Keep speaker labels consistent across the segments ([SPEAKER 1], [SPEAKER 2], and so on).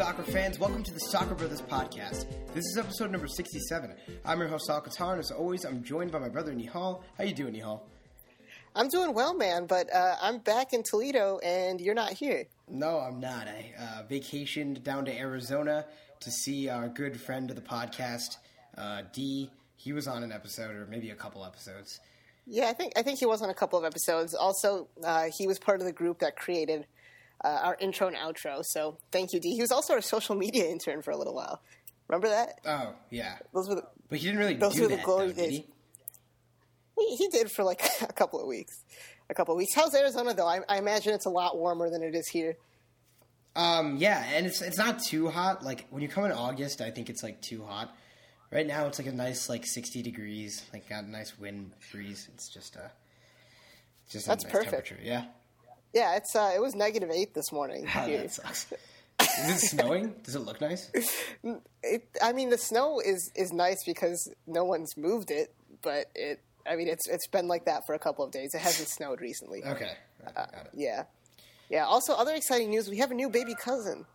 [SPEAKER 1] soccer fans. Welcome to the Soccer Brothers podcast. This is episode number 67. I'm your host, Sal Qatar, and as always, I'm joined by my brother, Nihal. How you doing, Nihal?
[SPEAKER 2] I'm doing well, man, but uh, I'm back in Toledo, and you're not here.
[SPEAKER 1] No, I'm not. I uh, vacationed down to Arizona to see our good friend of the podcast, uh, D. He was on an episode, or maybe a couple episodes.
[SPEAKER 2] Yeah, I think I think he was on a couple of episodes. Also, uh, he was part of the group that created uh, our intro and outro. So thank you, D. He was also our social media intern for a little while. Remember that?
[SPEAKER 1] Oh yeah,
[SPEAKER 2] those were the,
[SPEAKER 1] but he didn't really
[SPEAKER 2] those
[SPEAKER 1] do
[SPEAKER 2] were
[SPEAKER 1] that,
[SPEAKER 2] the glory
[SPEAKER 1] though,
[SPEAKER 2] days.
[SPEAKER 1] he?
[SPEAKER 2] He, did for like a couple of weeks. A couple of weeks. How's Arizona though? I, I imagine it's a lot warmer than it is here.
[SPEAKER 1] Um, yeah, and it's it's not too hot. Like when you come in August, I think it's like too hot. Right now, it's like a nice like sixty degrees. Like got a nice wind breeze. It's just a just
[SPEAKER 2] That's
[SPEAKER 1] a nice
[SPEAKER 2] perfect.
[SPEAKER 1] temperature. Yeah,
[SPEAKER 2] Yeah, it's uh, it was negative eight this morning
[SPEAKER 1] oh,
[SPEAKER 2] here.
[SPEAKER 1] that sucks. Is it snowing? Does it look nice?
[SPEAKER 2] It, I mean, the snow is is nice because no one's moved it, but it. I mean, it's it's been like that for a couple of days. It hasn't snowed recently.
[SPEAKER 1] Okay, it.
[SPEAKER 2] Yeah, yeah. Also, other exciting news: we have a new baby cousin.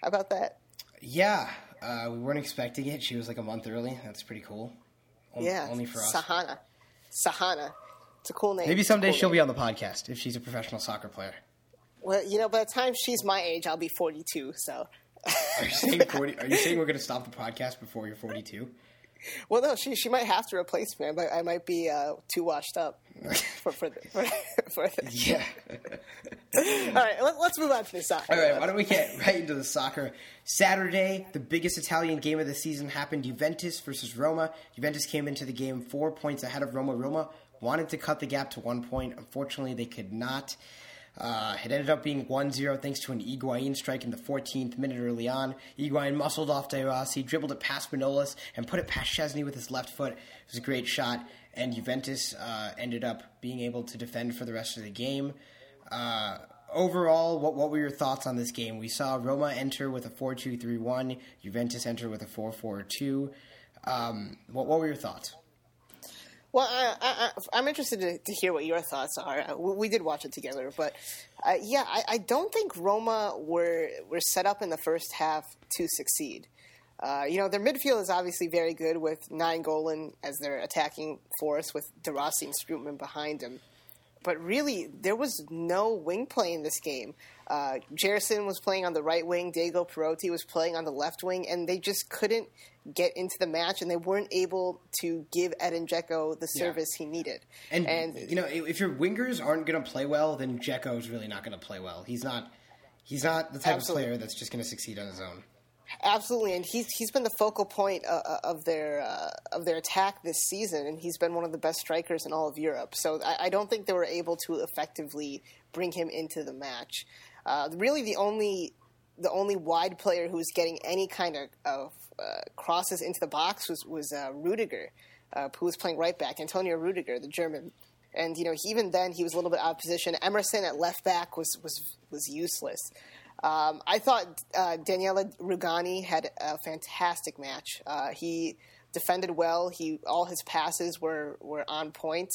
[SPEAKER 2] How about that?
[SPEAKER 1] Yeah, uh, we weren't expecting it. She was like a month early. That's pretty cool.
[SPEAKER 2] Yeah,
[SPEAKER 1] only for us.
[SPEAKER 2] Sahana. Sahana. It's a cool name.
[SPEAKER 1] Maybe someday
[SPEAKER 2] cool
[SPEAKER 1] she'll
[SPEAKER 2] name.
[SPEAKER 1] be on the podcast if she's a professional soccer player.
[SPEAKER 2] Well, you know, by the time she's my age, I'll be forty-two. So,
[SPEAKER 1] Are you saying forty? Are you saying we're going to stop the podcast before you're forty-two?
[SPEAKER 2] well, no, she she might have to replace me. I might, I might be uh, too washed up for for the, for, for the.
[SPEAKER 1] Yeah.
[SPEAKER 2] All right, let, let's move on to the soccer.
[SPEAKER 1] All right, why don't we get right into the soccer? Saturday, the biggest Italian game of the season happened Juventus versus Roma. Juventus came into the game four points ahead of Roma. Roma wanted to cut the gap to one point. Unfortunately, they could not. Uh, it ended up being 1 0 thanks to an Higuain strike in the 14th minute early on. Higuain muscled off De Rossi, dribbled it past Manolas, and put it past Szczesny with his left foot. It was a great shot, and Juventus uh, ended up being able to defend for the rest of the game. Uh, overall, what what were your thoughts on this game? We saw Roma enter with a 4 2 3 1, Juventus enter with a 4 4 2. Um, what were your thoughts?
[SPEAKER 2] Well, I, I'm interested to, to hear what your thoughts are. Uh, We, we did watch it together, but uh, yeah, I, I don't think Roma were were set up in the first half to succeed. Uh, you know, their midfield is obviously very good with Nainggolan as their attacking force, with De Rossi and Strootman behind him. But really, there was no wing play in this game. Uh, Gerson was playing on the right wing, Diego Perotti was playing on the left wing, and they just couldn't get into the match, and they weren't able to give Edin Dzeko the service he needed.
[SPEAKER 1] And, you know, if your wingers aren't going to play well, then Dzeko's really not going to play well. He's not. He's not the type
[SPEAKER 2] Absolutely.
[SPEAKER 1] of player that's just going to succeed on his own.
[SPEAKER 2] Absolutely, and he's he's been the focal point uh, uh, of their uh, of their attack this season, and he's been one of the best strikers in all of Europe. So I, I don't think they were able to effectively bring him into the match. Uh, really, the only the only wide player who was getting any kind of, of uh, crosses into the box was was uh, Rudiger, uh, who was playing right back. Antonio Rudiger, the German. And you know, he, even then, he was a little bit out of position. Emerson at left back was was was useless. Um, I thought uh, Daniele Rugani had a fantastic match. Uh, he defended well. He all his passes were were on point.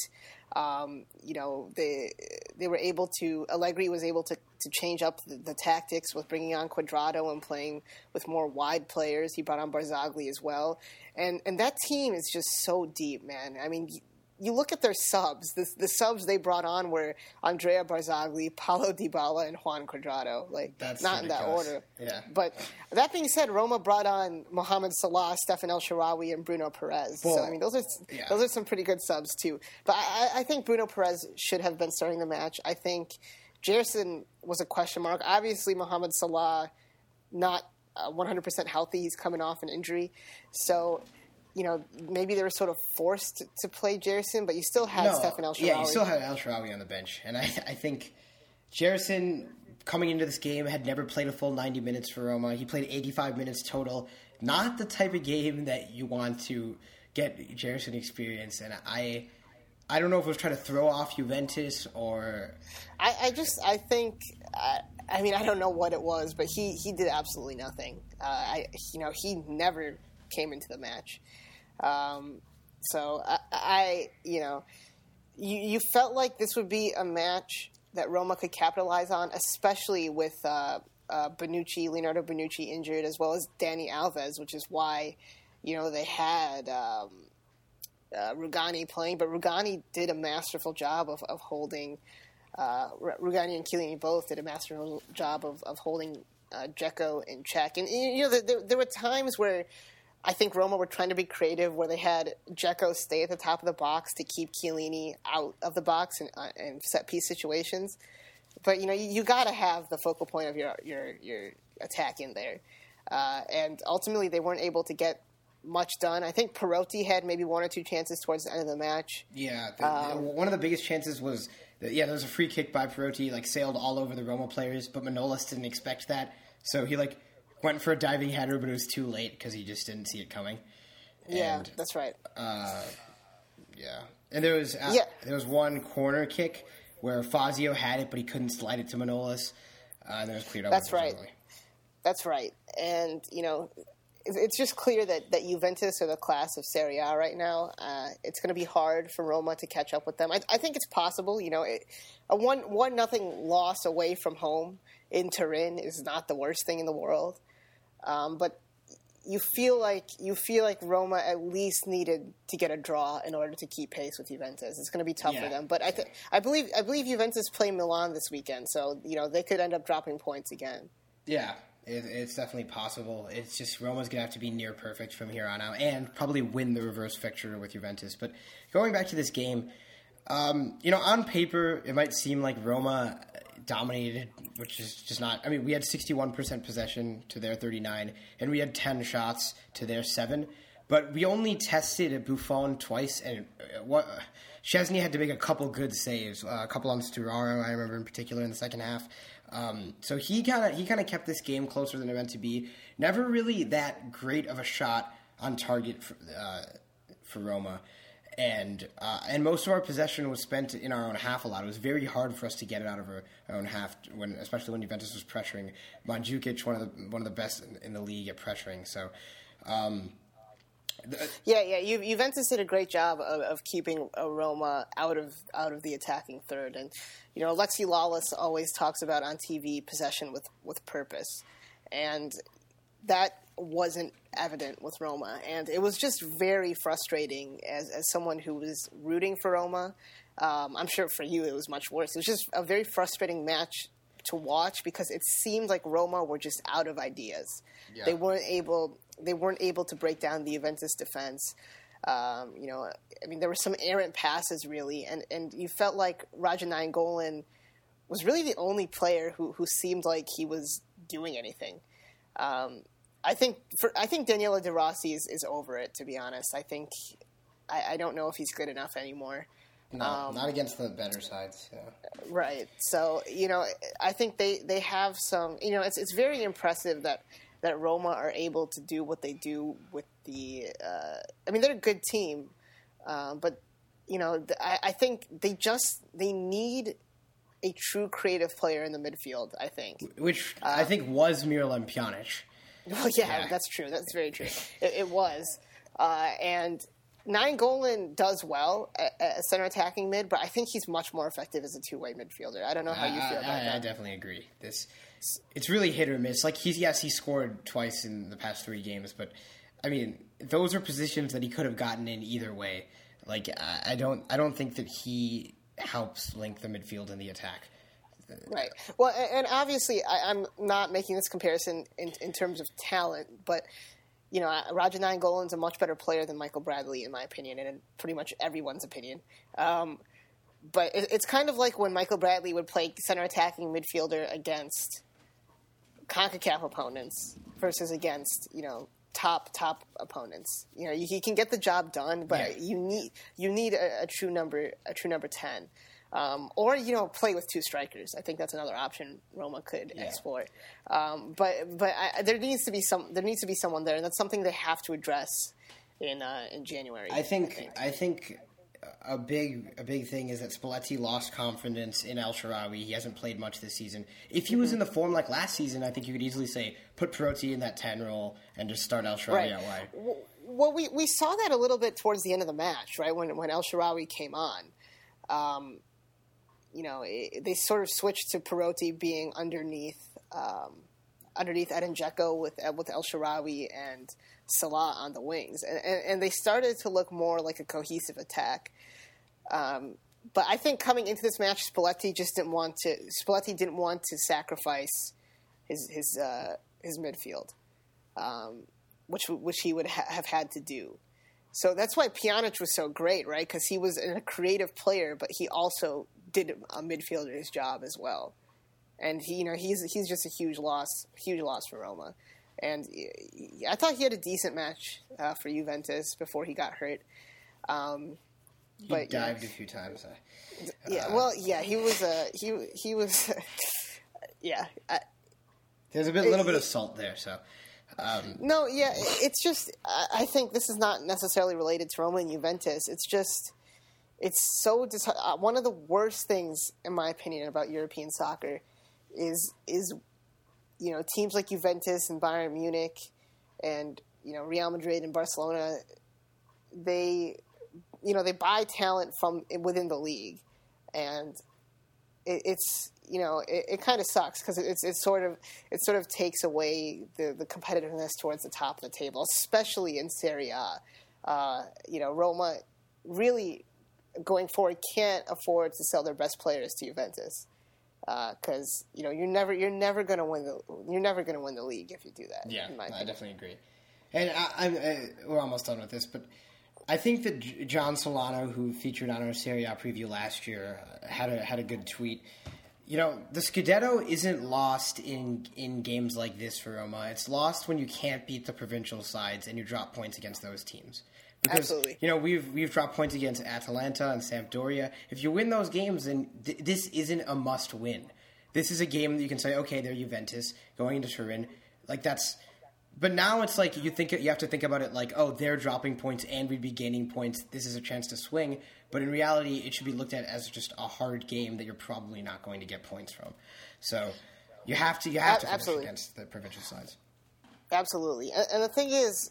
[SPEAKER 2] Um, you know, they they were able to. Allegri was able to, to change up the, the tactics with bringing on Cuadrado and playing with more wide players. He brought on Barzagli as well, and and that team is just so deep, man. I mean. You look at their subs. The, the subs they brought on were Andrea Barzagli, Paulo Dybala, and Juan Cuadrado. Like
[SPEAKER 1] That's
[SPEAKER 2] not in that order.
[SPEAKER 1] Yeah.
[SPEAKER 2] But that being said, Roma brought on Mohamed Salah, Stephan El Shaarawy, and Bruno Peres. so I mean, those are
[SPEAKER 1] yeah.
[SPEAKER 2] those are some pretty good subs too. But I, I- think Bruno Peres should have been starting the match. I think Gerson was a question mark. Obviously, Mohamed Salah not uh, 100% healthy. He's coming off an injury, so. You know, maybe they were sort of forced to play Gerson, but you still had Stefan El
[SPEAKER 1] yeah, you still had El Shaarawy on the bench, and I, I think Gerson coming into this game had never played a full ninety minutes for Roma. He played eighty five minutes total. Not the type of game that you want to get Gerson experience, and I. I don't know if it was trying to throw off Juventus or
[SPEAKER 2] I, I just I think I, I mean I don't know what it was, but he he did absolutely nothing. Uh, I you know he never came into the match. Um, so I, I you know you you felt like this would be a match that Roma could capitalize on, especially with uh, uh, Bonucci, Leonardo Bonucci injured, as well as Dani Alves, which is why you know they had um, uh, Rugani playing, but Rugani did a masterful job of, of holding. Uh, Rugani and Chiellini both did a masterful job of, of holding uh, in check, and you know there, there were times where I think Roma were trying to be creative, where they had Dzeko stay at the top of the box to keep Chiellini out of the box and, uh, and set piece situations. But you know you, you got to have the focal point of your your your attack in there, uh, and ultimately they weren't able to get much done. I think Perotti had maybe one or two chances towards the end of the match.
[SPEAKER 1] Yeah, the, um, one of the biggest chances was that, yeah, there was a free kick by Perotti, like sailed all over the Roma players, but Manolas didn't expect that, so he like went for a diving header, but it was too late because he just didn't see it coming.
[SPEAKER 2] Yeah, and, that's right. Uh,
[SPEAKER 1] yeah, and there was uh, yeah. there was one corner kick where Fazio had it, but he couldn't slide it to Manolas, uh, and it was cleared up.
[SPEAKER 2] That's right. That's right, and you know it's just clear that, that Juventus are the class of Serie A right now. Uh, it's going to be hard for Roma to catch up with them. I, I think it's possible. You know, it, a one one nothing loss away from home in Turin is not the worst thing in the world. Um, but you feel like you feel like Roma at least needed to get a draw in order to keep pace with Juventus. It's going to be tough yeah. for them, but I th- I believe I believe Juventus play Milan this weekend, so you know they could end up dropping points again.
[SPEAKER 1] Yeah, it, it's definitely possible. It's just Roma's gonna have to be near perfect from here on out, and probably win the reverse fixture with Juventus. But going back to this game, um, you know, on paper it might seem like Roma dominated, which is just not. I mean, we had 61% possession to their 39, and we had 10 shots to their seven. But we only tested Buffon twice, and uh, what Szczesny had to make a couple good saves, uh, a couple on Sturaro, I remember in particular in the second half. Um, so he kind of he kind of kept this game closer than it meant to be. Never really that great of a shot on target for, uh, for Roma, and uh, and most of our possession was spent in our own half a lot. It was very hard for us to get it out of our, our own half when, especially when Juventus was pressuring. Mandzukic, one of the one of the best in, in the league at pressuring. So. Um,
[SPEAKER 2] yeah, yeah. Ju- Juventus did a great job of, of keeping Roma out of out of the attacking third, and you know, Alexi Lalas always talks about on TV possession with with purpose, and that wasn't evident with Roma, and it was just very frustrating as as someone who was rooting for Roma. Um, I'm sure for you it was much worse. It was just a very frustrating match to watch because it seemed like Roma were just out of ideas. Yeah. They weren't able they weren't able to break down the Juventus defense. Um, you know, I mean, there were some errant passes really, and, and you felt like Radja Nainggolan was really the only player who, who seemed like he was doing anything. Um, I think for I think Daniele De Rossi is, is over it. To be honest, I think I, I don't know if he's good enough anymore.
[SPEAKER 1] No, um, not against the better sides. Yeah.
[SPEAKER 2] Right. So you know, I think they, they have some. You know, it's it's very impressive that that Roma are able to do what they do with the. Uh, I mean, they're a good team, uh, but you know, I, I, think they just they need a true creative player in the midfield. I think,
[SPEAKER 1] which uh, I think was Miralem Pjanic.
[SPEAKER 2] Well, yeah, yeah, that's true. That's very true. it, it was, uh, and Nainggolan does well at, center attacking mid, but I think he's much more effective as a two way midfielder. I don't know how you feel about
[SPEAKER 1] I,
[SPEAKER 2] that.
[SPEAKER 1] I definitely agree. This it's really hit or miss. Like he's yes, he scored twice in the past three games, but I mean those are positions that he could have gotten in either way. Like I, I don't I don't think that he helps link the midfield and the attack.
[SPEAKER 2] Right. Well, and obviously, I, am not making this comparison in, in, terms of talent, but you know, Radja Nainggolan's a much better player than Michael Bradley, in my opinion, and in pretty much everyone's opinion. Um, but it, it's kind of like when Michael Bradley would play center attacking midfielder against CONCACAF opponents versus against you know top top opponents. You know, he can get the job done, but yeah. you need you need a, a, true number a true number ten. Um, or you know, play with two strikers. I think that's another option Roma could yeah. explore. Um, but but I, there needs to be some there needs to be someone there, and that's something they have to address in uh, in January.
[SPEAKER 1] I think I think, a big a big thing is that Spalletti lost confidence in El Shaarawy. He hasn't played much this season. If he was in the form like last season, I think you could easily say put Perotti in that ten role and just start El Shaarawy right. out wide.
[SPEAKER 2] Well, we, we saw that a little bit towards the end of the match, right? When when El Shaarawy came on, um, you know, it, they sort of switched to Perotti being underneath um, underneath Edin Dzeko with uh, with El Shaarawy and Salah on the wings, and, and, and they started to look more like a cohesive attack. Um, but I think coming into this match, Spalletti just didn't want to. Spalletti didn't want to sacrifice his his uh, his midfield, um, which which he would ha- have had to do. So that's why Pjanic was so great, right? Because he was a creative player, but he also did a midfielder's job as well. And he, you know, he's he's just a huge loss, huge loss for Roma. And I thought he had a decent match uh, for Juventus before he got hurt. Um,
[SPEAKER 1] he but, dived yeah. a few times. Uh,
[SPEAKER 2] yeah, well, yeah, he was a uh, he he was yeah. I,
[SPEAKER 1] There's a bit, little bit of salt there, so.
[SPEAKER 2] Um, no, yeah, it's just I think this is not necessarily related to Roma and Juventus. It's just it's so dis- uh, one of the worst things, in my opinion, about European soccer is is you know teams like Juventus and Bayern Munich and you know Real Madrid and Barcelona. They you know they buy talent from within the league, and it, it's you know it, it kind of sucks because it's it sort of it sort of takes away the the competitiveness towards the top of the table, especially in Serie A. Uh, you know, Roma really going forward can't afford to sell their best players to Juventus because uh, you know you're never you're never going to win the you're never going to win the league if you do that.
[SPEAKER 1] Yeah, I definitely agree. And I, I, we're almost done with this, but I think that John Solano, who featured on our Serie A preview last year, uh, had a had a good tweet. You know, the Scudetto isn't lost in in games like this for Roma. It's lost when you can't beat the provincial sides and you drop points against those teams. Because
[SPEAKER 2] Absolutely.
[SPEAKER 1] you know we've we've dropped points against Atalanta and Sampdoria. If you win those games, then th- this isn't a must win. This is a game that you can say, okay, they're Juventus going into Turin. Like that's but now it's like you think you have to think about it like, oh, they're dropping points and we'd be gaining points. This is a chance to swing. But in reality, it should be looked at as just a hard game that you're probably not going to get points from. So you have to you have to finish against the provincial sides.
[SPEAKER 2] Absolutely, and, the thing is,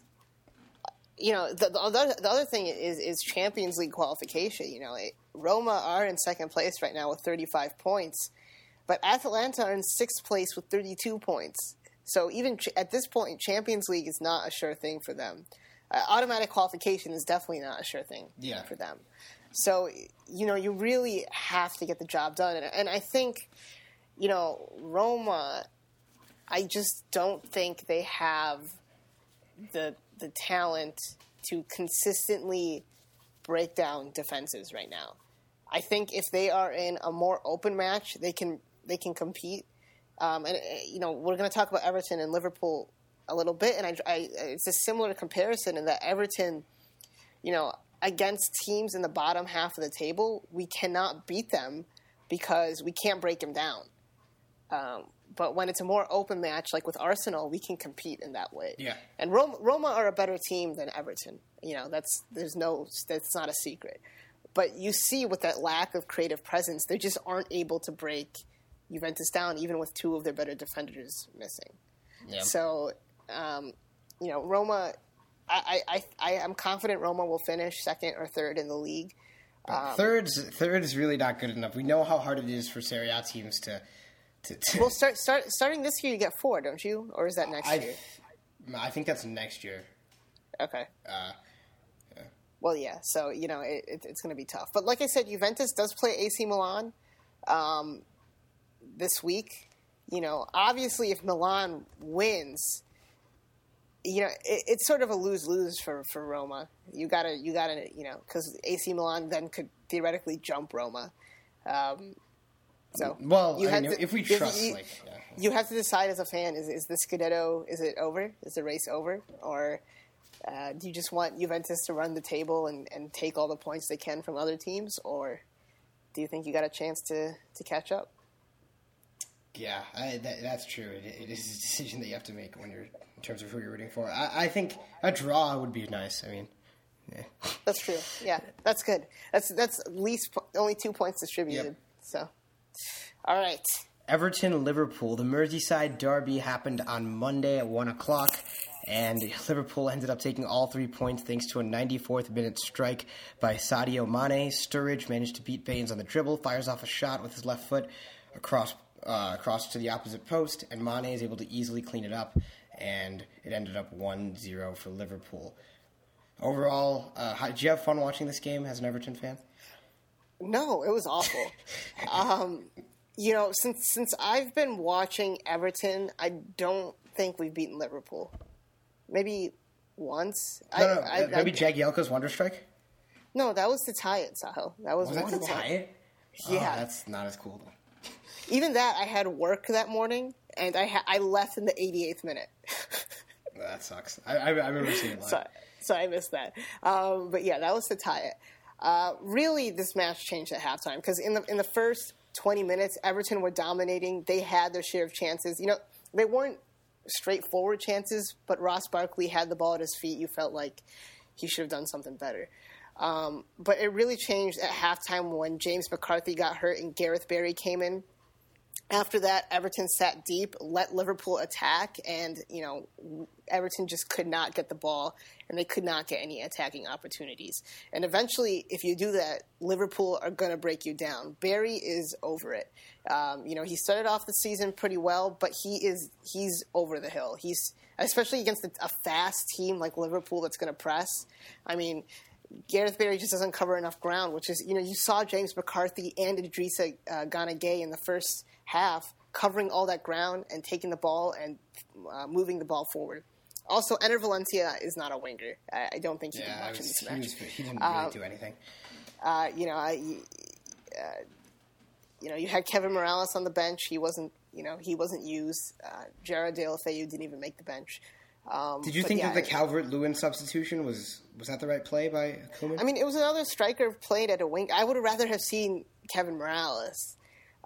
[SPEAKER 2] you know, the, the, other the other thing is is Champions League qualification. You know, it, Roma are in second place right now with 35 points, but Atalanta are in sixth place with 32 points. So even ch- at this point, Champions League is not a sure thing for them. Uh, automatic qualification is definitely not a sure thing
[SPEAKER 1] yeah.
[SPEAKER 2] for them. So you know you really have to get the job done, and, and I think you know Roma. I just don't think they have the the talent to consistently break down defenses right now. I think if they are in a more open match, they can they can compete. Um, and uh, you know, we're going to talk about Everton and Liverpool a little bit, and I, I, it's a similar comparison in that Everton, you know, against teams in the bottom half of the table, we cannot beat them because we can't break them down. Um, but when it's a more open match, like with Arsenal, we can compete in that way.
[SPEAKER 1] Yeah.
[SPEAKER 2] And Roma, Roma are a better team than Everton. You know, that's there's no that's not a secret. But you see, with that lack of creative presence, they just aren't able to break Juventus down, even with two of their better defenders missing. Yeah. So, um, you know, Roma, I, I, I, am confident Roma will finish second or third in the league.
[SPEAKER 1] Um, third's third is really not good enough. We know how hard it is for Serie A teams to. to, to
[SPEAKER 2] well, start, start starting this year, you get four, don't you? Or is that next
[SPEAKER 1] I,
[SPEAKER 2] year?
[SPEAKER 1] I think that's next year.
[SPEAKER 2] Okay.
[SPEAKER 1] Uh,
[SPEAKER 2] yeah. Well, yeah. So you know, it, it, it's going to be tough. But like I said, Juventus does play AC Milan. Um, this week. You know, obviously, if Milan wins, you know it, it's sort of a lose lose for for Roma. You gotta you gotta you know because AC Milan then could theoretically jump Roma. Um, so
[SPEAKER 1] well, you have to, if we trust,
[SPEAKER 2] you,
[SPEAKER 1] like, yeah.
[SPEAKER 2] you have to decide as a fan: is is the Scudetto is it over? Is the race over, or uh, do you just want Juventus to run the table and, and take all the points they can from other teams, or do you think you got a chance to to catch up?
[SPEAKER 1] Yeah, I, that, that's true. It, it is a decision that you have to make when you're in terms of who you're rooting for. I, I think a draw would be nice. I mean,
[SPEAKER 2] yeah. that's true. Yeah, that's good. That's that's at least only two points distributed. Yep. So, all right.
[SPEAKER 1] Everton Liverpool. The Merseyside derby happened on Monday at one o'clock. And Liverpool ended up taking all three points thanks to a 94th minute strike by Sadio Mane. Sturridge managed to beat Baines on the dribble, fires off a shot with his left foot across uh, across to the opposite post, and Mane is able to easily clean it up, and it ended up 1-0 for Liverpool. Overall, uh, how, did you have fun watching this game as an Everton fan?
[SPEAKER 2] No, it was awful. um, you know, since since I've been watching Everton, I don't think we've beaten Liverpool. Maybe once.
[SPEAKER 1] No,
[SPEAKER 2] I,
[SPEAKER 1] no,
[SPEAKER 2] I,
[SPEAKER 1] maybe
[SPEAKER 2] I,
[SPEAKER 1] Jagielka's Wonder Strike?
[SPEAKER 2] no, that was to tie it, Saho. That was,
[SPEAKER 1] Was that
[SPEAKER 2] one
[SPEAKER 1] to tie it?
[SPEAKER 2] Yeah.
[SPEAKER 1] Oh, that's not as cool, though.
[SPEAKER 2] Even that, I had work that morning, and I ha- I left in the 88th minute.
[SPEAKER 1] That sucks. I, I, remember seeing it live.
[SPEAKER 2] so, so I missed that. Um, but yeah, that was to tie it. Uh, really, this match changed at halftime because in the in the first 20 minutes, Everton were dominating. They had their share of chances. You know, they weren't straightforward chances, but Ross Barkley had the ball at his feet. You felt like he should have done something better. Um, but it really changed at halftime when James McCarthy got hurt and Gareth Barry came in. After that, Everton sat deep, let Liverpool attack, and you know Everton just could not get the ball, and they could not get any attacking opportunities. And eventually, if you do that, Liverpool are going to break you down. Barry is over it. Um, you know he started off the season pretty well, but he is he's over the hill. He's especially against a, a fast team like Liverpool that's going to press. I mean, Gareth Barry just doesn't cover enough ground, which is, you know, you saw James McCarthy and Idrissa uh, Gana Gueye in the first half covering all that ground and taking the ball and uh, moving the ball forward. Also, Enner Valencia is not a winger. I, I don't think he
[SPEAKER 1] Yeah,
[SPEAKER 2] can much in this
[SPEAKER 1] he,
[SPEAKER 2] match.
[SPEAKER 1] was, he didn't really do anything.
[SPEAKER 2] Uh, you know, I, uh, you know, you had Kevin Mirallas on the bench. He wasn't, you know, he wasn't used. Uh, Gerard Deulofeu didn't even make the bench. Um,
[SPEAKER 1] Did you think
[SPEAKER 2] yeah,
[SPEAKER 1] that the Calvert Lewin substitution was was that the right play by?
[SPEAKER 2] I mean, it was another striker played at a wing. I would have rather have seen Kevin Mirallas,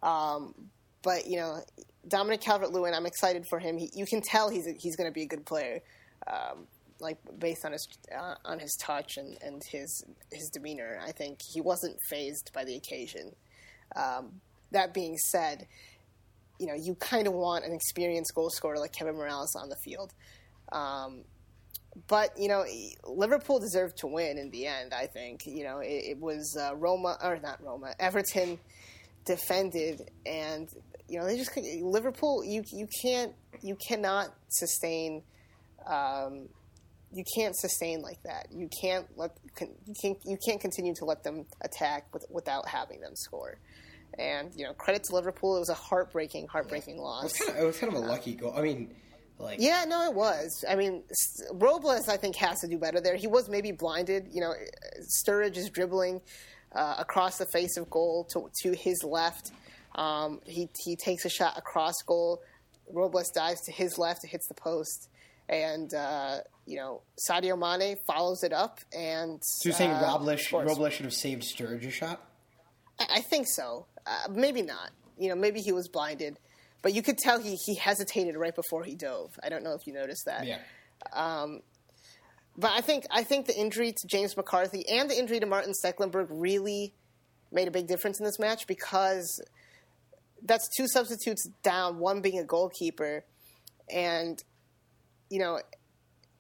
[SPEAKER 2] um, but you know, Dominic Calvert-Lewin. I'm excited for him. He, you can tell he's a, he's going to be a good player, um, like based on his uh, on his touch and, and his his demeanor. I think he wasn't phased by the occasion. Um, that being said, you know, you kind of want an experienced goal scorer like Kevin Mirallas on the field. Um, but you know, Liverpool deserved to win in the end. I think you know it, it was uh, Roma or not Roma, Everton defended, and you know they just Liverpool. You you can't you cannot sustain. Um, you can't sustain like that. You can't let you can't you can't continue to let them attack with, without having them score. And you know, credit to Liverpool. It was a heartbreaking, heartbreaking
[SPEAKER 1] it
[SPEAKER 2] loss.
[SPEAKER 1] was kind of it was kind of a lucky goal. I mean, like
[SPEAKER 2] Yeah, no, it was. I mean, Robles, I think, has to do better there. He was maybe blinded. You know, Sturridge is dribbling uh, across the face of goal to, to his left. Um, he, he takes a shot across goal. Robles dives to his left, it hits the post. And, uh, you know, Sadio Mane follows it up. And
[SPEAKER 1] So you're saying
[SPEAKER 2] uh,
[SPEAKER 1] Robles. Robles should have saved Sturridge's shot?
[SPEAKER 2] I I think so. Uh, maybe not. You know, maybe he was blinded. But you could tell he, he hesitated right before he dove. I don't know if you noticed that.
[SPEAKER 1] Yeah.
[SPEAKER 2] But I think I think the injury to James McCarthy and the injury to Maarten Stekelenburg really made a big difference in this match because that's two substitutes down, one being a goalkeeper, and you know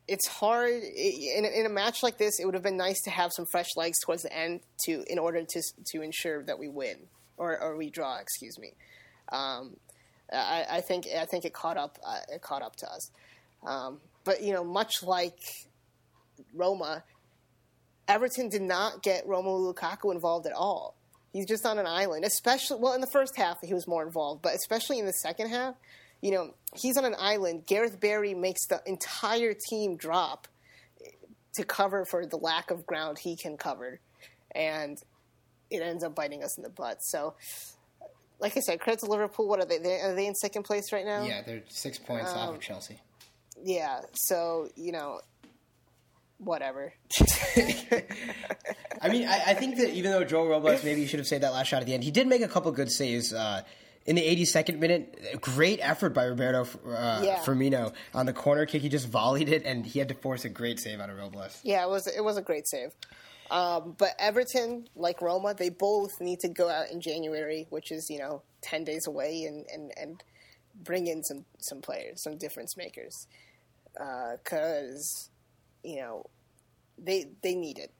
[SPEAKER 2] it's hard in, in a match like this. It would have been nice to have some fresh legs towards the end to in order to to ensure that we win or, or we draw. Excuse me. Um, I, I think I think it caught up uh, it caught up to us. Um, but you know, much like Roma, Everton did not get Romelu Lukaku involved at all. He's just on an island. Especially, well, in the first half he was more involved, but especially in the second half, you know, he's on an island. Gareth Barry makes the entire team drop to cover for the lack of ground he can cover, and it ends up biting us in the butt. So, like I said, credit to Liverpool. What are they? they are they in second place right now?
[SPEAKER 1] Yeah, they're six points off
[SPEAKER 2] Um,
[SPEAKER 1] of Chelsea.
[SPEAKER 2] Yeah. So you know, whatever.
[SPEAKER 1] I mean, I, I think that even though Joel Robles maybe you should have saved that last shot at the end, he did make a couple good saves. Uh, in the 82nd minute, great effort by Roberto uh,
[SPEAKER 2] Yeah.
[SPEAKER 1] Firmino on the corner kick. He just volleyed it, and he had to force a great save out of Robles.
[SPEAKER 2] Yeah, it was it was a great save. Um, but Everton, like Roma, they both need to go out in January, which is you know ten days away, and and, and bring in some some players, some difference makers, because you know they they need it.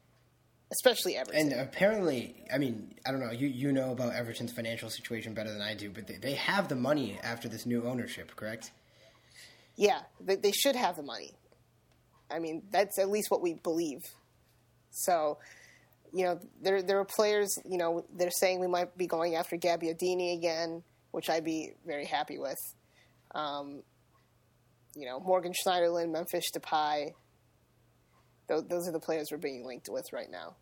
[SPEAKER 2] especially Everton.
[SPEAKER 1] And apparently, I mean, I don't know. You you know about Everton's financial situation better than I do, but they, they have the money after this new ownership, correct?
[SPEAKER 2] Yeah, they, they should have the money. I mean, that's at least what we believe. So, you know, there there are players. You know, they're saying we might be going after Gabbiadini again, which I'd be very happy with. Um, you know, Morgan Schneiderlin, Memphis Depay. Those, those are the players we're being linked with right now.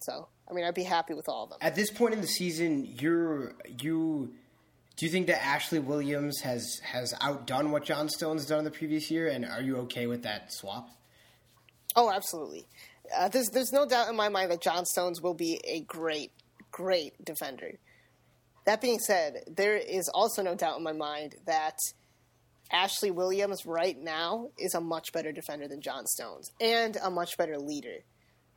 [SPEAKER 2] So, I mean, I'd be happy with all of them.
[SPEAKER 1] At this point in the season, you're you. Do you think that Ashley Williams has has outdone what John Stones done in the previous year, and are you okay with that swap?
[SPEAKER 2] Oh, absolutely. Uh, there's there's no doubt in my mind that John Stones will be a great, great defender. That being said, there is also no doubt in my mind that Ashley Williams right now is a much better defender than John Stones and a much better leader.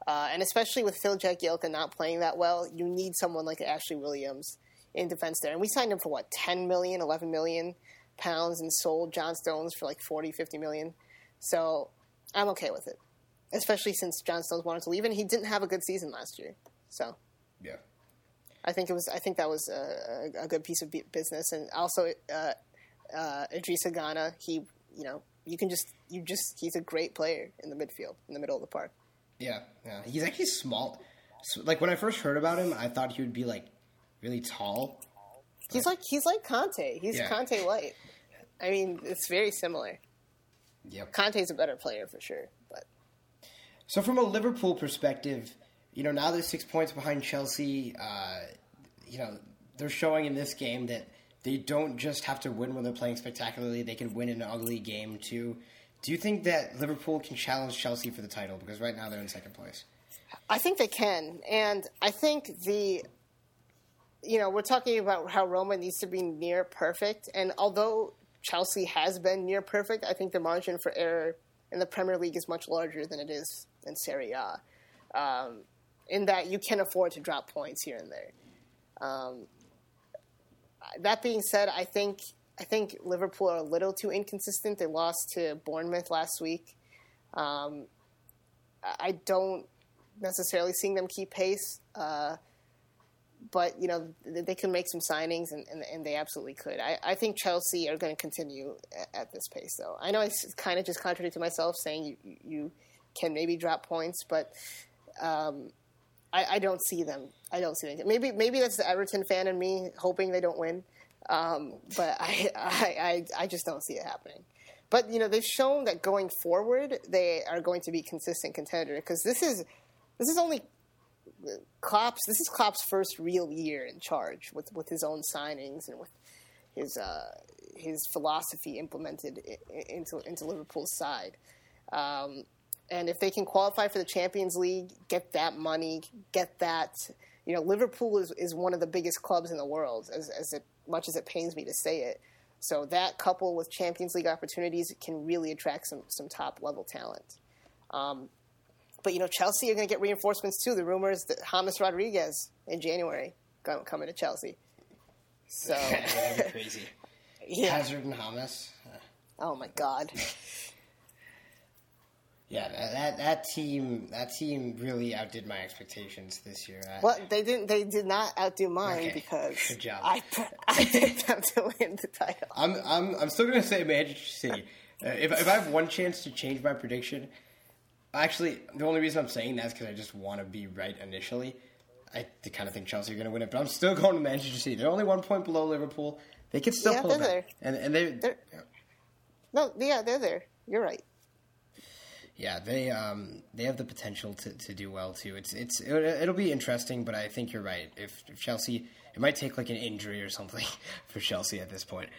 [SPEAKER 2] Uh, and especially with Phil Jagielka not playing that well, you need someone like Ashley Williams in defense there. And we signed him for what, 10 million, 11 million pounds and sold John Stones for like 40, 50 million. So I'm okay with it, especially since John Stones wanted to leave and he didn't have a good season last year. So
[SPEAKER 1] Yeah.
[SPEAKER 2] I think it was. I think that was a, a good piece of business, and also uh, uh, Idrissa Gana. He, you know, you can just you just he's a great player in the midfield, in the middle of the park.
[SPEAKER 1] Yeah, yeah. He's actually small. So, like when I first heard about him, I thought he would be like really tall.
[SPEAKER 2] He's like he's like Kante. He's
[SPEAKER 1] Yeah.
[SPEAKER 2] Kante light. I mean, it's very similar.
[SPEAKER 1] Yep.
[SPEAKER 2] Kante's a better player for sure, but
[SPEAKER 1] So from a Liverpool perspective, you know, now they're six points behind Chelsea. Uh, you know, they're showing in this game that they don't just have to win when they're playing spectacularly; they can win an ugly game too. Do you think that Liverpool can challenge Chelsea for the title? Because right now they're in second place.
[SPEAKER 2] I think they can, and I think the, you know, we're talking about how Roma needs to be near perfect, and although Chelsea has been near perfect, I think the margin for error in the Premier League is much larger than it is in Serie A. Um, in that you can afford to drop points here and there. Um, that being said, I think I think Liverpool are a little too inconsistent. They lost to Bournemouth last week. Um, I don't necessarily seeing them keep pace, uh, but you know they can make some signings, and, and, and they absolutely could. I, I think Chelsea are going to continue at, at this pace, though. I know I kind of just contradicted myself saying you you can maybe drop points, but um, I, I don't see them. I don't see them. Maybe maybe that's the Everton fan in me hoping they don't win, um, but I, I I I just don't see it happening. But you know they've shown that going forward they are going to be consistent contender because this is this is only Klopp's this is Klopp's first real year in charge with with his own signings and with his uh, his philosophy implemented into into Liverpool's side. Um, and if they can qualify for the Champions League, get that money, get that, you know, Liverpool is, is one of the biggest clubs in the world, as, as it, much as it pains me to say it. So that couple with Champions League opportunities can really attract some, some top level talent. Um, but, you know, Chelsea are going to get reinforcements too. The rumors that James Rodriguez in January go- coming to Chelsea. So,
[SPEAKER 1] crazy.
[SPEAKER 2] yeah.
[SPEAKER 1] Hazard and James.
[SPEAKER 2] Oh, my God.
[SPEAKER 1] yeah, that, that that team that team really outdid my expectations this year. I-
[SPEAKER 2] Well, they didn't. They did not outdo mine
[SPEAKER 1] Okay.
[SPEAKER 2] because
[SPEAKER 1] Good job.
[SPEAKER 2] I I picked them to win the title.
[SPEAKER 1] I'm I'm I'm still gonna say Manchester City. Uh, if if I have one chance to change my prediction, actually the only reason I'm saying that is because I just want to be right initially. I kind of think Chelsea are gonna win it, but I'm still going to Manchester City. They're only one point below Liverpool. They can still
[SPEAKER 2] Yeah,
[SPEAKER 1] pull it
[SPEAKER 2] they're
[SPEAKER 1] and and they
[SPEAKER 2] They're- No, yeah, they're there. You're right.
[SPEAKER 1] yeah they um they have the potential to, to do well too. It's it's it'll, it'll be interesting, but I think you're right. If, if Chelsea, it might take like an injury or something for Chelsea at this point.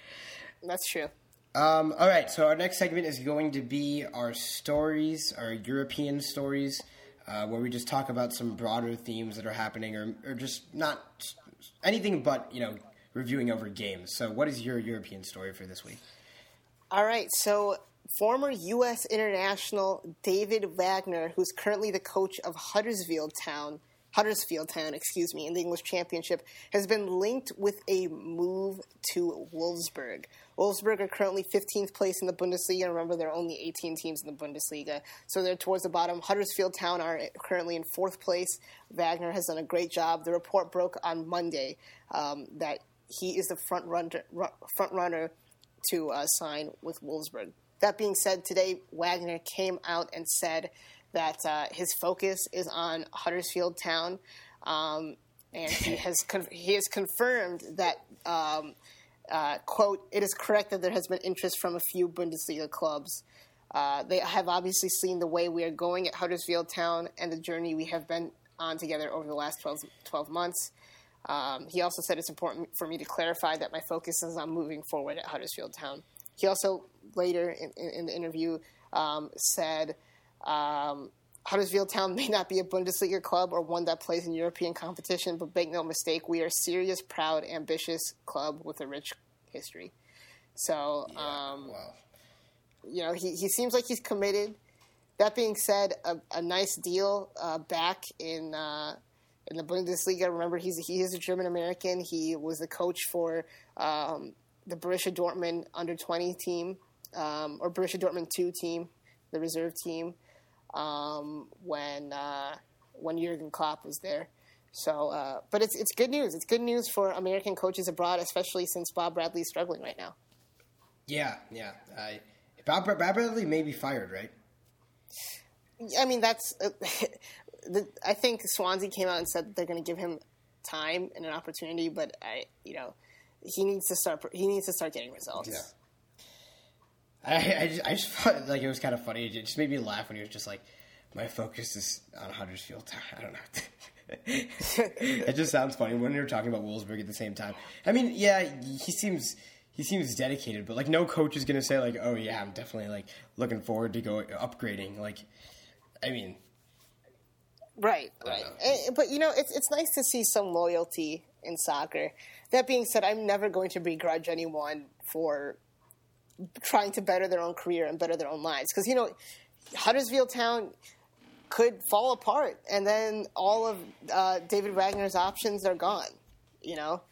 [SPEAKER 2] That's true.
[SPEAKER 1] Um, all right, so our next segment is going to be our stories, our European stories, uh, where we just talk about some broader themes that are happening, or, or just not anything but you know reviewing over games. So, what is your European story for this week?
[SPEAKER 2] All right. So, former U.S. international David Wagner, who's currently the coach of Huddersfield Town, Huddersfield Town, excuse me, in the English Championship has been linked with a move to Wolfsburg. Wolfsburg are currently 15th place in the Bundesliga. Remember, there are only 18 teams in the Bundesliga, so they're towards the bottom. Huddersfield Town are currently in fourth place. Wagner has done a great job. The report broke on Monday um, that he is the front runner, front runner to uh, sign with Wolfsburg. That being said, today Wagner came out and said that uh, his focus is on Huddersfield Town, um, and he has con- he has confirmed that. Um, uh, quote, it is correct that there has been interest from a few Bundesliga clubs. Uh, they have obviously seen the way we are going at Huddersfield Town and the journey we have been on together over the last 12, 12 months. Um, he also said it's important for me to clarify that my focus is on moving forward at Huddersfield Town. He also later in, in, in the interview um, said um, Huddersfield Town may not be a Bundesliga club or one that plays in European competition, but make no mistake, we are a serious, proud, ambitious club with a rich history. So, yeah, um, wow. you know, he, he seems like he's committed. That being said, a, a nice deal uh, back in uh, in the Bundesliga. Remember, he's he is a German American. He was the coach for um, the Borussia Dortmund under twenty team um, or Borussia Dortmund two team, the reserve team um, when uh, when Jurgen Klopp was there. So, uh, but it's it's good news. It's good news for American coaches abroad, especially since Bob Bradley is struggling right now.
[SPEAKER 1] Yeah, yeah. Uh, Bob, Bob Bradley may be fired, right?
[SPEAKER 2] I mean, that's. Uh, the, I think Swansea came out and said they're going to give him time and an opportunity, but I, you know, he needs to start. He needs to start getting results.
[SPEAKER 1] Yeah. I, I just, I just thought like it was kind of funny. It just made me laugh when he was just like, "My focus is on Huddersfield." I don't know. it just sounds funny when you're talking about Wolfsburg at the same time. I mean, yeah, he seems he seems dedicated, but like no coach is gonna say like, "Oh yeah, I'm definitely like looking forward to go upgrading." Like, I mean,
[SPEAKER 2] right, right. And, eh, but you know, it's it's nice to see some loyalty in soccer. That being said, I'm never going to begrudge anyone for trying to better their own career and better their own lives. Because, you know, Huddersfield Town could fall apart, and then all of uh, David Wagner's options are gone. You know,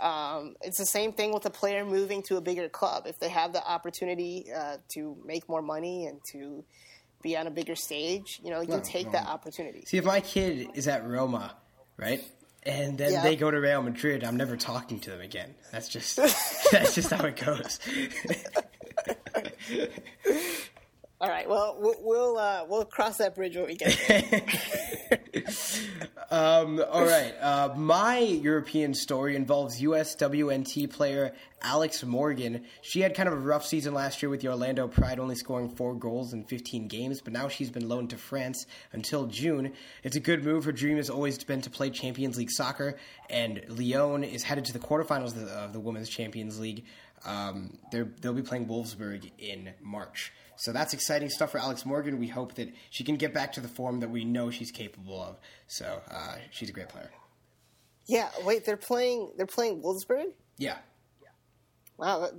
[SPEAKER 2] um, it's the same thing with a player moving to a bigger club. If they have the opportunity uh, to make more money and to be on a bigger stage, you know, you no, take no. that opportunity.
[SPEAKER 1] See, if my kid is at Roma, right, and then yeah. they go to Real Madrid, I'm never talking to them again. That's just that's just how it goes.
[SPEAKER 2] All right. Well, we'll uh, we'll cross that bridge when we get there.
[SPEAKER 1] um, all right. Uh, my European story involves USWNT player Alex Morgan. She had kind of a rough season last year with the Orlando Pride, only scoring four goals in 15 games, but now she's been loaned to France until June. It's a good move. Her dream has always been to play Champions League soccer, and Lyon is headed to the quarterfinals of the, of the Women's Champions League. Um, they'll be playing Wolfsburg in March. So that's exciting stuff for Alex Morgan. We hope that she can get back to the form that we know she's capable of. So uh, she's a great player.
[SPEAKER 2] Yeah. Wait, they're playing. They're playing Wolfsburg.
[SPEAKER 1] Yeah.
[SPEAKER 2] Wow, that,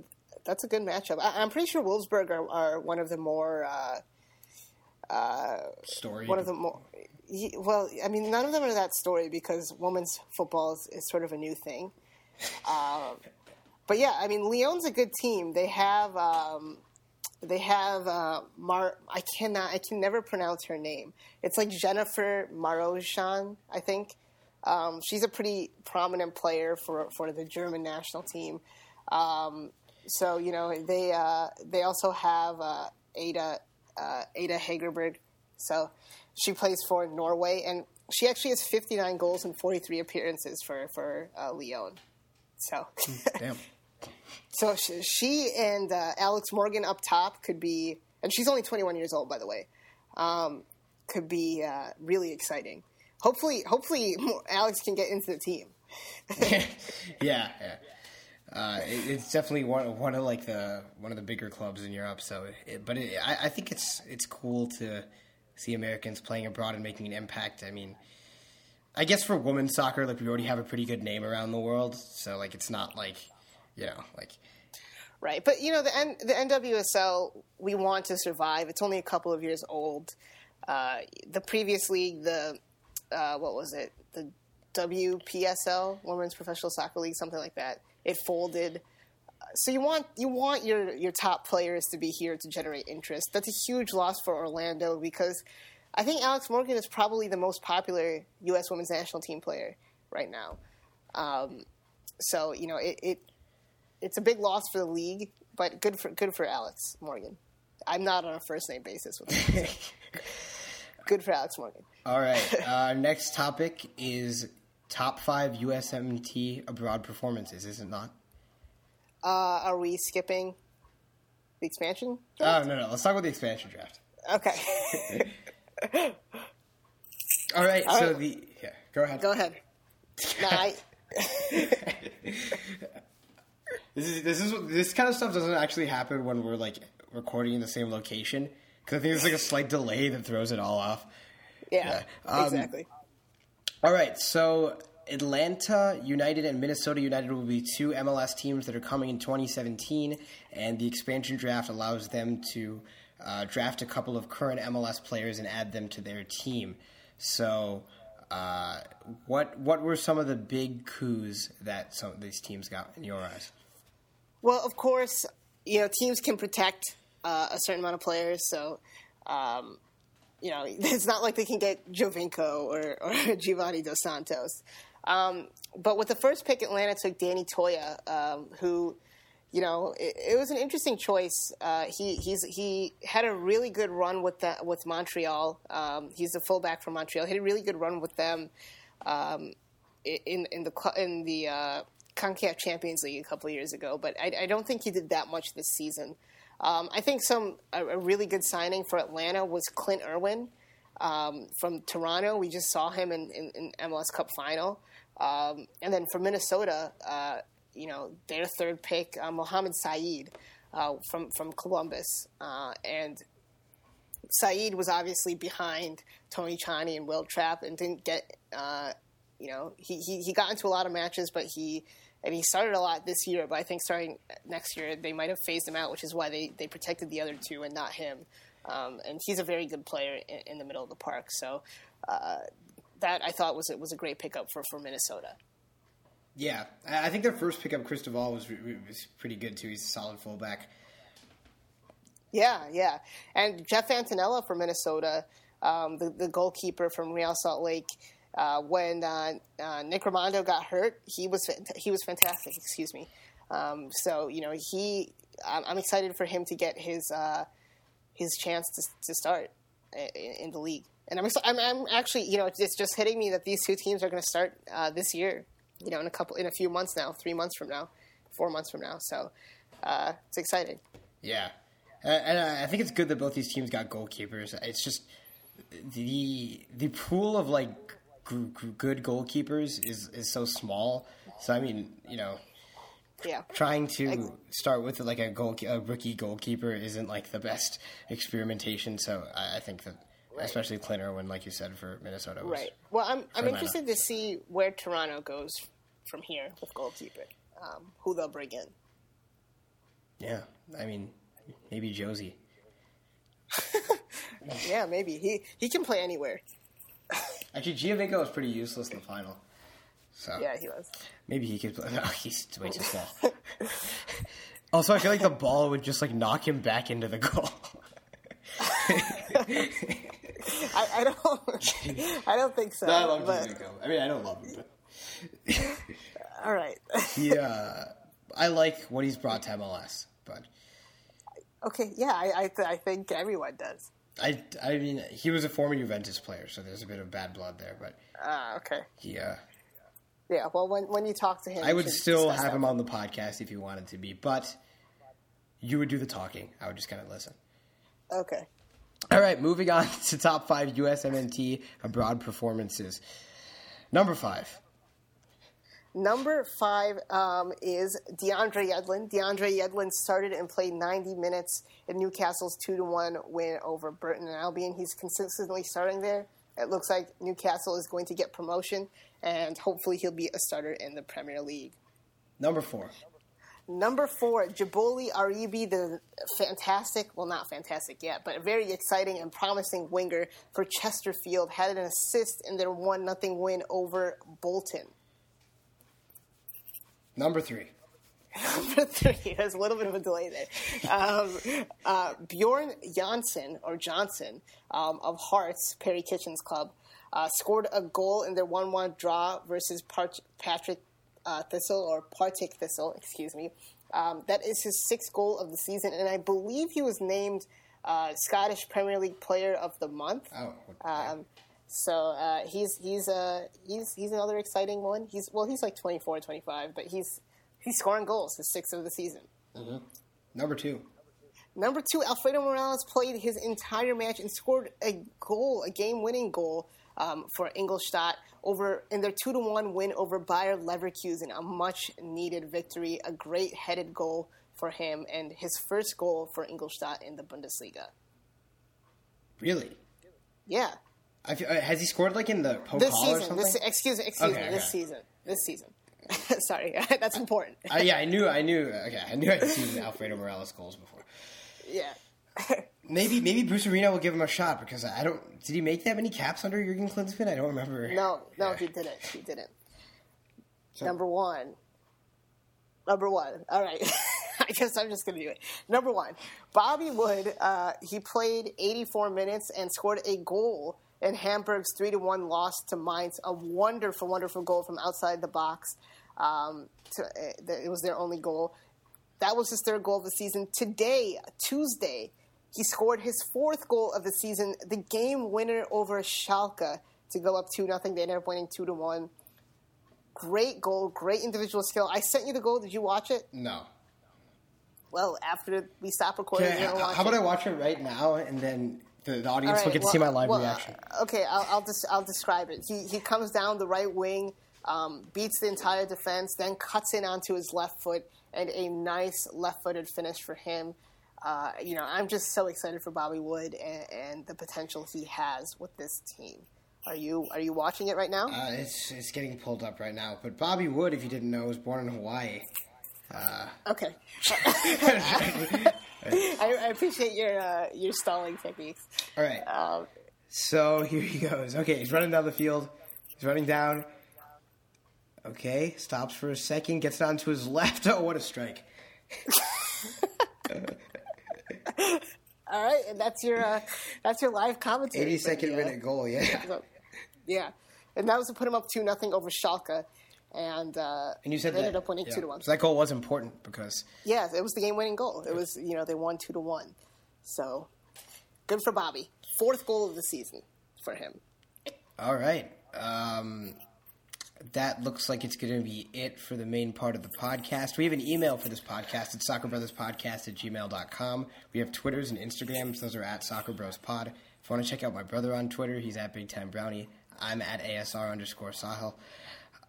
[SPEAKER 2] that's a good matchup. I, am pretty sure Wolfsburg are, are, one of the more. Uh, uh,
[SPEAKER 1] story.
[SPEAKER 2] One of the more. Well, I mean, none of them are that story because women's football is, is sort of a new thing. Um, but yeah, I mean, Lyon's a good team. They have um, they have uh, Mar. I cannot. I can never pronounce her name. It's like Jennifer Marozsan, I think. Um, she's a pretty prominent player for for the German national team. Um, so you know they uh, they also have uh, Ada uh, Ada Hegerberg. So she plays for Norway, and she actually has 59 goals and 43 appearances for for uh, Lyon. So
[SPEAKER 1] damn.
[SPEAKER 2] So she and uh, Alex Morgan up top could be, and she's only 21 years old, by the way, um, could be uh, really exciting. Hopefully, hopefully Alex can get into the team.
[SPEAKER 1] yeah, yeah. Uh, it, it's definitely one one of like the one of the bigger clubs in Europe. So, it, but it, I, I think it's it's cool to see Americans playing abroad and making an impact. I mean, I guess for women's soccer, like we already have a pretty good name around the world. So, like, it's not like you know, like
[SPEAKER 2] right. But you know, the N- the NWSL, we want to survive. It's only a couple of years old. Uh, the previous league, the uh, what was it? The WPSL, Women's Professional Soccer League, something like that. It folded. So you want you want your your top players to be here to generate interest. That's a huge loss for Orlando because I think Alex Morgan is probably the most popular U.S. Women's National Team player right now. Um, so you know it, it it's a big loss for the league, but good for good for Alex Morgan. I'm not on a first name basis with him. So. good for Alex Morgan.
[SPEAKER 1] All right. Uh, next topic is top five USMNT abroad performances. Is it not?
[SPEAKER 2] Uh, are we skipping the expansion?
[SPEAKER 1] Draft? Oh no no. Let's talk about the expansion draft.
[SPEAKER 2] Okay.
[SPEAKER 1] All right. All so right. the yeah. Go ahead.
[SPEAKER 2] Go ahead. I...
[SPEAKER 1] this is this is this kind of stuff doesn't actually happen when we're like recording in the same location because I think there's like a slight delay that throws it all off.
[SPEAKER 2] Yeah, yeah. Um, exactly.
[SPEAKER 1] All right, so Atlanta United and Minnesota United will be two MLS teams that are coming in 2017, and the expansion draft allows them to uh, draft a couple of current MLS players and add them to their team. So, uh, what what were some of the big coups that some of these teams got in your eyes?
[SPEAKER 2] Well, of course, you know teams can protect uh, a certain amount of players, so. Um, you know, it's not like they can get Giovinco or, or Giovanni Dos Santos. Um, but with the first pick, Atlanta took Donny Toia, um, who, you know, it, it, was an interesting choice. Uh, he he had a really good run with the, with Montreal. Um, he's a fullback from Montreal. He had a really good run with them um, in in the in the uh, Concacaf Champions League a couple years ago. But I, I, don't think he did that much this season. Um, I think some a, a, really good signing for Atlanta was Clint Irwin um, from Toronto. We just saw him in, in, in MLS Cup final. Um, and then for Minnesota, uh, you know, their third pick, uh, Mohamed Saeid uh, from from Columbus, uh, and Saeid was obviously behind Tony Tchani and Will Trapp and didn't get, uh, you know, he, he he got into a lot of matches, but he and he started a lot this year. But I think starting next year, they might have phased him out, which is why they they protected the other two and not him. Um, and he's a very good player in, in, the middle of the park. So uh, that I thought was it was a great pickup for for Minnesota.
[SPEAKER 1] Yeah, I think their first pickup, Cristobal, was was pretty good too. He's a solid fullback.
[SPEAKER 2] Yeah, yeah, and Jeff Attinella for Minnesota, um, the the goalkeeper from Real Salt Lake. Uh, when uh, uh, Nick Rimando got hurt, he was he was fantastic. Excuse me. Um, so you know he, I'm, I'm, excited for him to get his uh, his chance to to start in, in the league and I'm, I'm, I'm actually, you know, it's just hitting me that these two teams are going to start uh, this year. You know, in a couple, in a few months now, three months from now, four months from now. So uh, it's exciting.
[SPEAKER 1] Yeah, and I think it's good that both these teams got goalkeepers. It's just the the pool of like good goalkeepers is is so small. So I mean, you know,
[SPEAKER 2] yeah.
[SPEAKER 1] Trying to start with like a goal, a rookie goalkeeper isn't like the best experimentation. So I, I think that Right. Especially Clint Irwin, like you said, for Minnesota.
[SPEAKER 2] right. Well, I'm I'm interested to see where Toronto goes from here with goalkeeper. Um, who they'll bring in.
[SPEAKER 1] Yeah, I mean, maybe Jozy.
[SPEAKER 2] yeah, maybe he he can play anywhere.
[SPEAKER 1] Actually, Giovinco was pretty useless in the final. So
[SPEAKER 2] yeah, he was.
[SPEAKER 1] Maybe he could play. No, oh, he's way too small. also, I feel like the ball would just like knock him back into the goal.
[SPEAKER 2] I, I, don't. I don't think so.
[SPEAKER 1] No, I love but... I mean, I don't love him,
[SPEAKER 2] but all right.
[SPEAKER 1] yeah, uh, I like what he's brought to MLS, but
[SPEAKER 2] okay, yeah, I I, th- I think everyone does.
[SPEAKER 1] I, I mean, he was a former Juventus player, so there's a bit of bad blood there, but
[SPEAKER 2] ah, uh, okay,
[SPEAKER 1] yeah.
[SPEAKER 2] Yeah, well, when when you talk to him,
[SPEAKER 1] I would still have him on the podcast if you wanted to be, but you would do the talking. I would just kind of listen.
[SPEAKER 2] Okay.
[SPEAKER 1] All right, moving on to top five USMNT abroad performances. Number five.
[SPEAKER 2] Number five um, is DeAndre Yedlin. DeAndre Yedlin started and played 90 minutes in Newcastle's 2 to 1 win over Burton and Albion. He's consistently starting there. It looks like Newcastle is going to get promotion, and hopefully he'll be a starter in the Premier League.
[SPEAKER 1] Number four.
[SPEAKER 2] Number four, Gboly Ariyibi, the fantastic, well, not fantastic yet, but a very exciting and promising winger for Chesterfield, had an assist in their 1 0 win over Bolton.
[SPEAKER 1] Number three.
[SPEAKER 2] Number three, there's a little bit of a delay there. Um, uh, Bjorn Janssen, or Johnsen, um, of Hearts, Perry Kitchen's Club, uh, scored a goal in their 1 1 draw versus Part- Patrick uh, Thistle, or Partick Thistle, excuse me. Um, that is his sixth goal of the season, and I believe he was named uh, Scottish Premier League Player of the Month.
[SPEAKER 1] Oh,
[SPEAKER 2] Um, so uh, he's he's uh, he's he's another exciting one. He's well, he's like 24, 25, but he's he's scoring goals, his sixth of the season.
[SPEAKER 1] number two.
[SPEAKER 2] Number two, Alfredo Morales played his entire match and scored a goal, a game-winning goal um, for Ingolstadt over in their two to one win over Bayer Leverkusen. A much-needed victory, a great headed goal for him, and his first goal for Ingolstadt in the Bundesliga.
[SPEAKER 1] Really?
[SPEAKER 2] Yeah,
[SPEAKER 1] feel, uh, has he scored like in the Pokal
[SPEAKER 2] this
[SPEAKER 1] or something?
[SPEAKER 2] This excuse me, excuse
[SPEAKER 1] Okay,
[SPEAKER 2] me, this season, this season. Sorry, that's important.
[SPEAKER 1] Uh, yeah, I knew, I knew. Okay, I knew I'd seen Alfredo Morales goals before.
[SPEAKER 2] yeah.
[SPEAKER 1] Maybe, maybe Bruce Arena will give him a shot because I don't. Did he make that many caps under Jurgen Klinsmann? I don't remember.
[SPEAKER 2] No, no,
[SPEAKER 1] Yeah.
[SPEAKER 2] he didn't. He didn't.
[SPEAKER 1] So-
[SPEAKER 2] Number one. Number one. All right. I guess I'm just going to do it. Number one. Bobby Wood, uh, he played 84 minutes and scored a goal in Hamburg's 3 to 1 loss to Mainz. A wonderful, wonderful goal from outside the box. Um, to, uh, it was their only goal. That was his third goal of the season. Today, Tuesday, he scored his fourth goal of the season, the game winner over Schalke to go up 2 0. They ended up winning 2 to 1. Great goal, great individual skill. I sent you the goal. Did you watch it?
[SPEAKER 1] No.
[SPEAKER 2] Well, after we stop recording,
[SPEAKER 1] Okay,
[SPEAKER 2] you're
[SPEAKER 1] how,
[SPEAKER 2] watch
[SPEAKER 1] how about
[SPEAKER 2] it.
[SPEAKER 1] I watch it right now and then the, the audience
[SPEAKER 2] All
[SPEAKER 1] will
[SPEAKER 2] right,
[SPEAKER 1] get to see my live
[SPEAKER 2] well,
[SPEAKER 1] reaction.
[SPEAKER 2] uh, okay, I'll I'll, des- I'll describe it. He he comes down the right wing, um, beats the entire defense, then cuts in onto his left foot, and a nice left-footed finish for him. Uh, you know, I'm just so excited for Bobby Wood and, and the potential he has with this team. Are you are you watching it right now?
[SPEAKER 1] Uh, it's it's getting pulled up right now. But Bobby Wood, if you didn't know, was born in Hawaii.
[SPEAKER 2] okay. I, I appreciate your uh, your stalling techniques.
[SPEAKER 1] All right.
[SPEAKER 2] Um,
[SPEAKER 1] So here he goes. Okay, he's running down the field. He's running down. Okay, stops for a second, gets down to his left. Oh, what a strike!
[SPEAKER 2] all right, and that's your uh, that's your live commentary.
[SPEAKER 1] Eighty second minute goal. Yeah.
[SPEAKER 2] Yeah, and that was to put him up two nothing over Schalke, and uh,
[SPEAKER 1] And you said
[SPEAKER 2] they
[SPEAKER 1] that
[SPEAKER 2] ended up winning
[SPEAKER 1] yeah.
[SPEAKER 2] two to one.
[SPEAKER 1] So that goal was important because
[SPEAKER 2] Yeah, it was the game winning goal. It was you know they won two to one, so good for Bobby. Fourth goal of the season for him.
[SPEAKER 1] All right. Um, that looks like it's going to be it for the main part of the podcast. We have an email for this podcast. It's soccerbrotherspodcast at gmail.com. We have Twitters and Instagrams. Those are at soccerbrospod. If you want to check out my brother on Twitter, he's at Big Time Brownie. I'm at ASR underscore Sahil.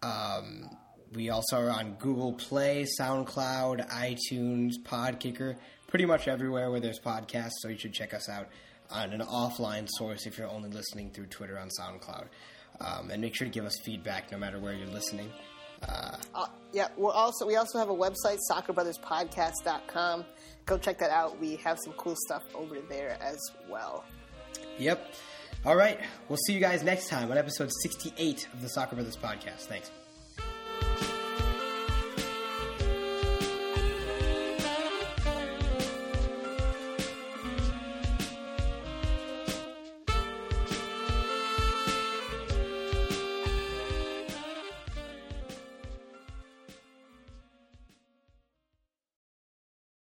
[SPEAKER 1] Um, we also are on Google Play, SoundCloud, iTunes, Podkicker, pretty much everywhere where there's podcasts. So you should check us out on an offline source if you're only listening through Twitter on SoundCloud. Um, and make sure to give us feedback no matter where you're listening. Uh,
[SPEAKER 2] Uh, yeah, we're also we also have a website soccerbrotherspodcast.com. Go check that out. We have some cool stuff over there as well.
[SPEAKER 1] yep. All right. We'll see you guys next time on episode 68 of the Soccer Brothers podcast. Thanks.